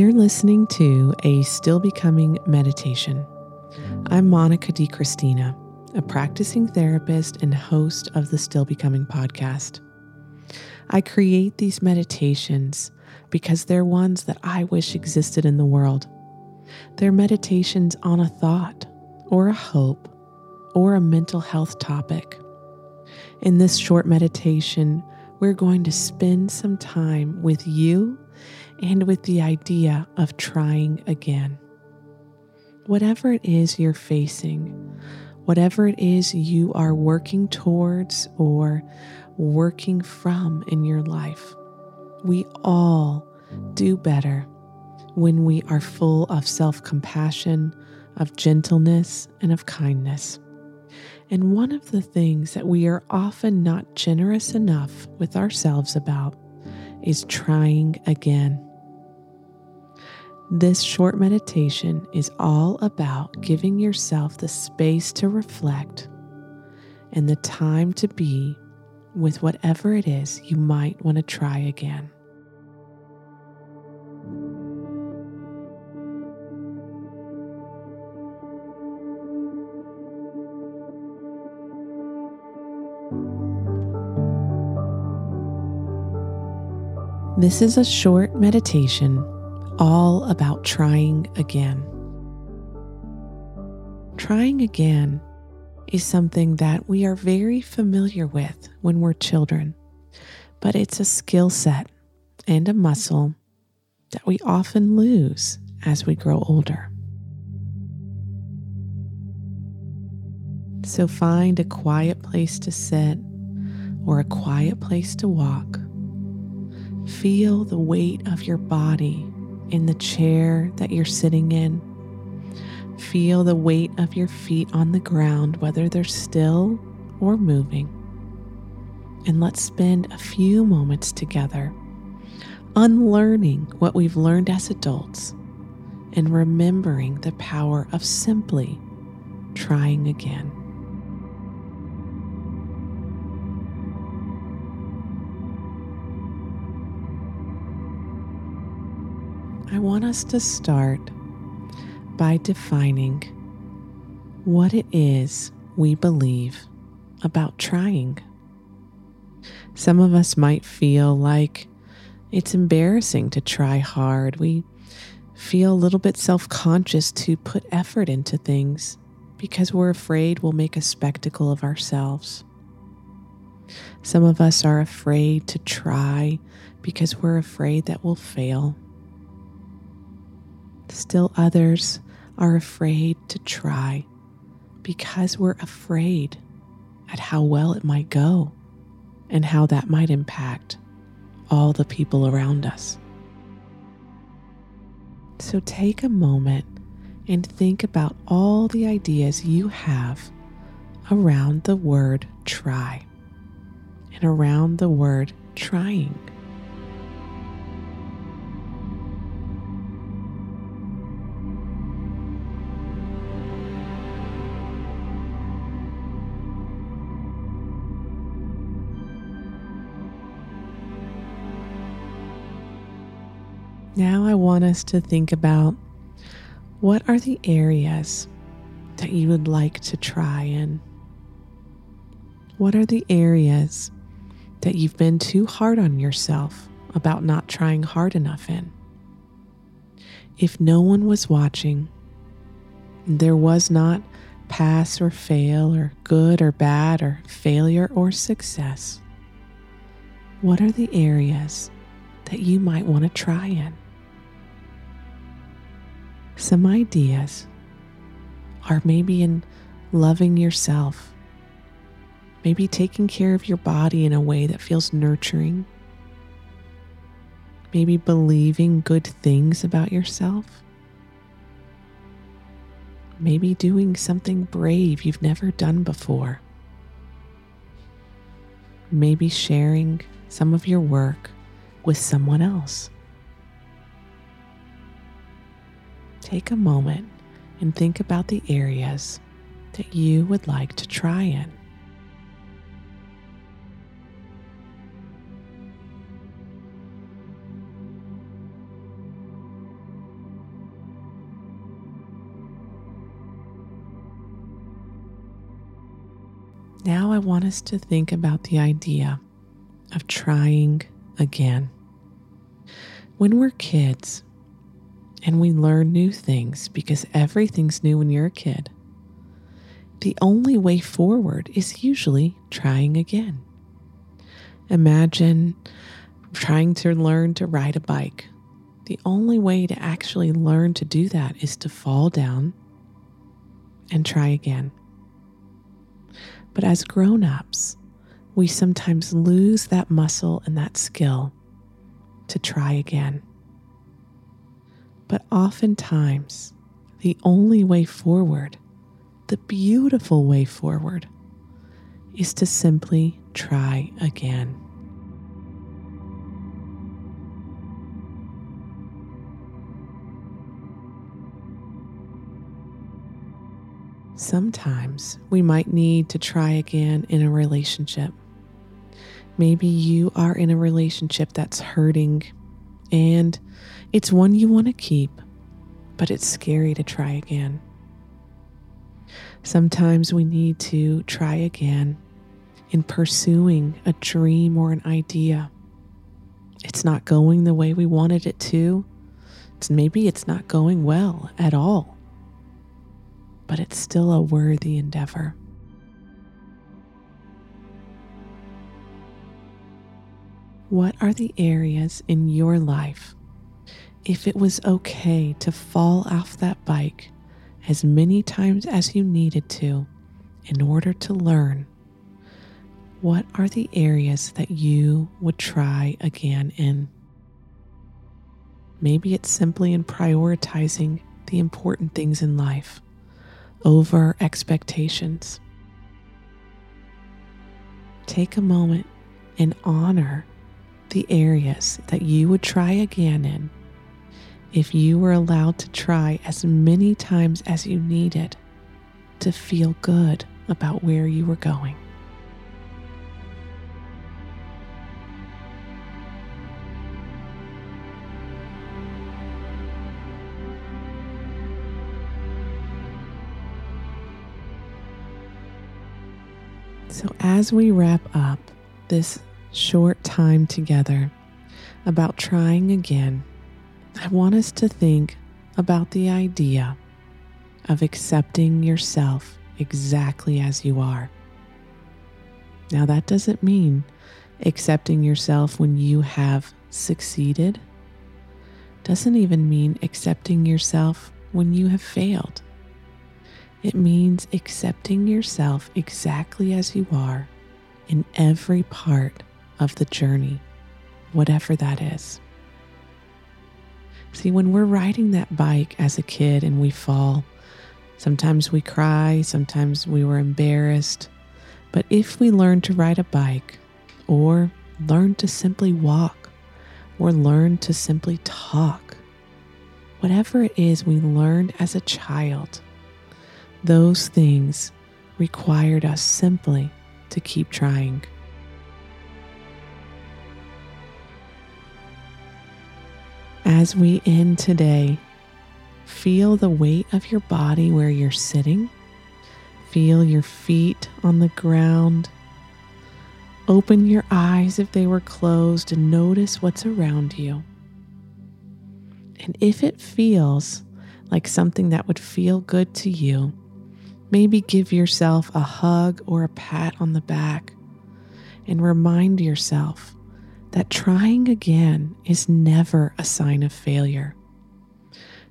You're listening to a Still Becoming meditation. I'm Monica DiCristina, a practicing therapist and host of the Still Becoming podcast. I create these meditations because they're ones that I wish existed in the world. They're meditations on a thought, or a hope, or a mental health topic. In this short meditation, we're going to spend some time with you and with the idea of trying again. Whatever it is you're facing, whatever it is you are working towards or working from in your life, we all do better when we are full of self compassion, of gentleness, and of kindness. And one of the things that we are often not generous enough with ourselves about is trying again. This short meditation is all about giving yourself the space to reflect and the time to be with whatever it is you might want to try again. This is a short meditation all about trying again. Trying again is something that we are very familiar with when we're children, but it's a skill set and a muscle that we often lose as we grow older. So find a quiet place to sit or a quiet place to walk. Feel the weight of your body in the chair that you're sitting in. Feel the weight of your feet on the ground, whether they're still or moving. And let's spend a few moments together unlearning what we've learned as adults and remembering the power of simply trying again. I want us to start by defining what it is we believe about trying. Some of us might feel like it's embarrassing to try hard. We feel a little bit self conscious to put effort into things because we're afraid we'll make a spectacle of ourselves. Some of us are afraid to try because we're afraid that we'll fail. Still, others are afraid to try because we're afraid at how well it might go and how that might impact all the people around us. So take a moment and think about all the ideas you have around the word try and around the word trying. Now, I want us to think about what are the areas that you would like to try in? What are the areas that you've been too hard on yourself about not trying hard enough in? If no one was watching, there was not pass or fail, or good or bad, or failure or success, what are the areas that you might want to try in? Some ideas are maybe in loving yourself, maybe taking care of your body in a way that feels nurturing, maybe believing good things about yourself, maybe doing something brave you've never done before, maybe sharing some of your work with someone else. Take a moment and think about the areas that you would like to try in. Now, I want us to think about the idea of trying again. When we're kids and we learn new things because everything's new when you're a kid, the only way forward is usually trying again. Imagine trying to learn to ride a bike. The only way to actually learn to do that is to fall down and try again. But as grown ups, we sometimes lose that muscle and that skill to try again. But oftentimes, the only way forward, the beautiful way forward, is to simply try again. Sometimes we might need to try again in a relationship. Maybe you are in a relationship that's hurting and it's one you want to keep, but it's scary to try again. Sometimes we need to try again in pursuing a dream or an idea. It's not going the way we wanted it to. It's maybe it's not going well at all but it's still a worthy endeavor. What are the areas in your life? If it was okay to fall off that bike as many times as you needed to in order to learn, what are the areas that you would try again in? Maybe it's simply in prioritizing the important things in life over expectations. Take a moment and honor the areas that you would try again in if you were allowed to try as many times as you needed to feel good about where you were going. So, as we wrap up this short time together about trying again, I want us to think about the idea of accepting yourself exactly as you are. Now, that doesn't mean accepting yourself when you have succeeded, doesn't even mean accepting yourself when you have failed. It means accepting yourself exactly as you are in every part of the journey, whatever that is. See, when we're riding that bike as a kid and we fall, sometimes we cry, sometimes we were embarrassed. But if we learn to ride a bike, or learn to simply walk, or learn to simply talk, whatever it is we learned as a child, those things required us simply to keep trying. As we end today, feel the weight of your body where you're sitting. Feel your feet on the ground. Open your eyes if they were closed and notice what's around you. And if it feels like something that would feel good to you, Maybe give yourself a hug or a pat on the back and remind yourself that trying again is never a sign of failure.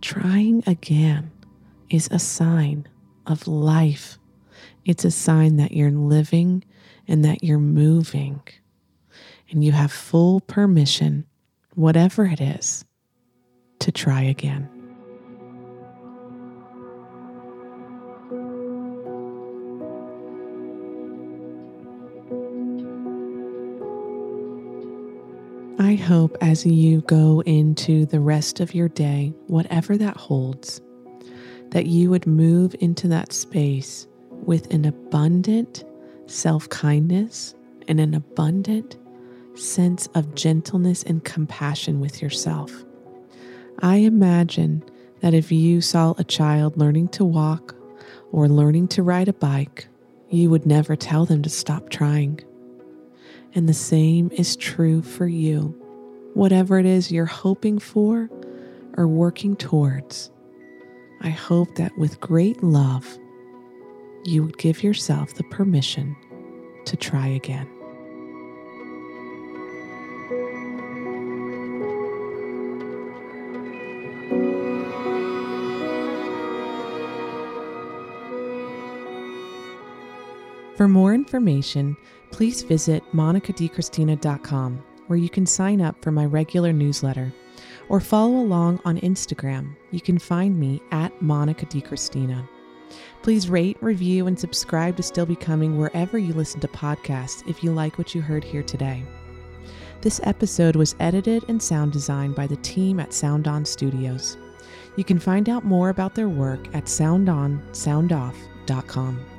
Trying again is a sign of life. It's a sign that you're living and that you're moving. And you have full permission, whatever it is, to try again. I hope as you go into the rest of your day, whatever that holds, that you would move into that space with an abundant self kindness and an abundant sense of gentleness and compassion with yourself. I imagine that if you saw a child learning to walk or learning to ride a bike, you would never tell them to stop trying. And the same is true for you. Whatever it is you're hoping for or working towards, I hope that with great love, you would give yourself the permission to try again. For more information, please visit monicadicristina.com, where you can sign up for my regular newsletter, or follow along on Instagram. You can find me at Monica DiCristina. Please rate, review, and subscribe to Still Becoming wherever you listen to podcasts if you like what you heard here today. This episode was edited and sound designed by the team at Sound On Studios. You can find out more about their work at soundonsoundoff.com.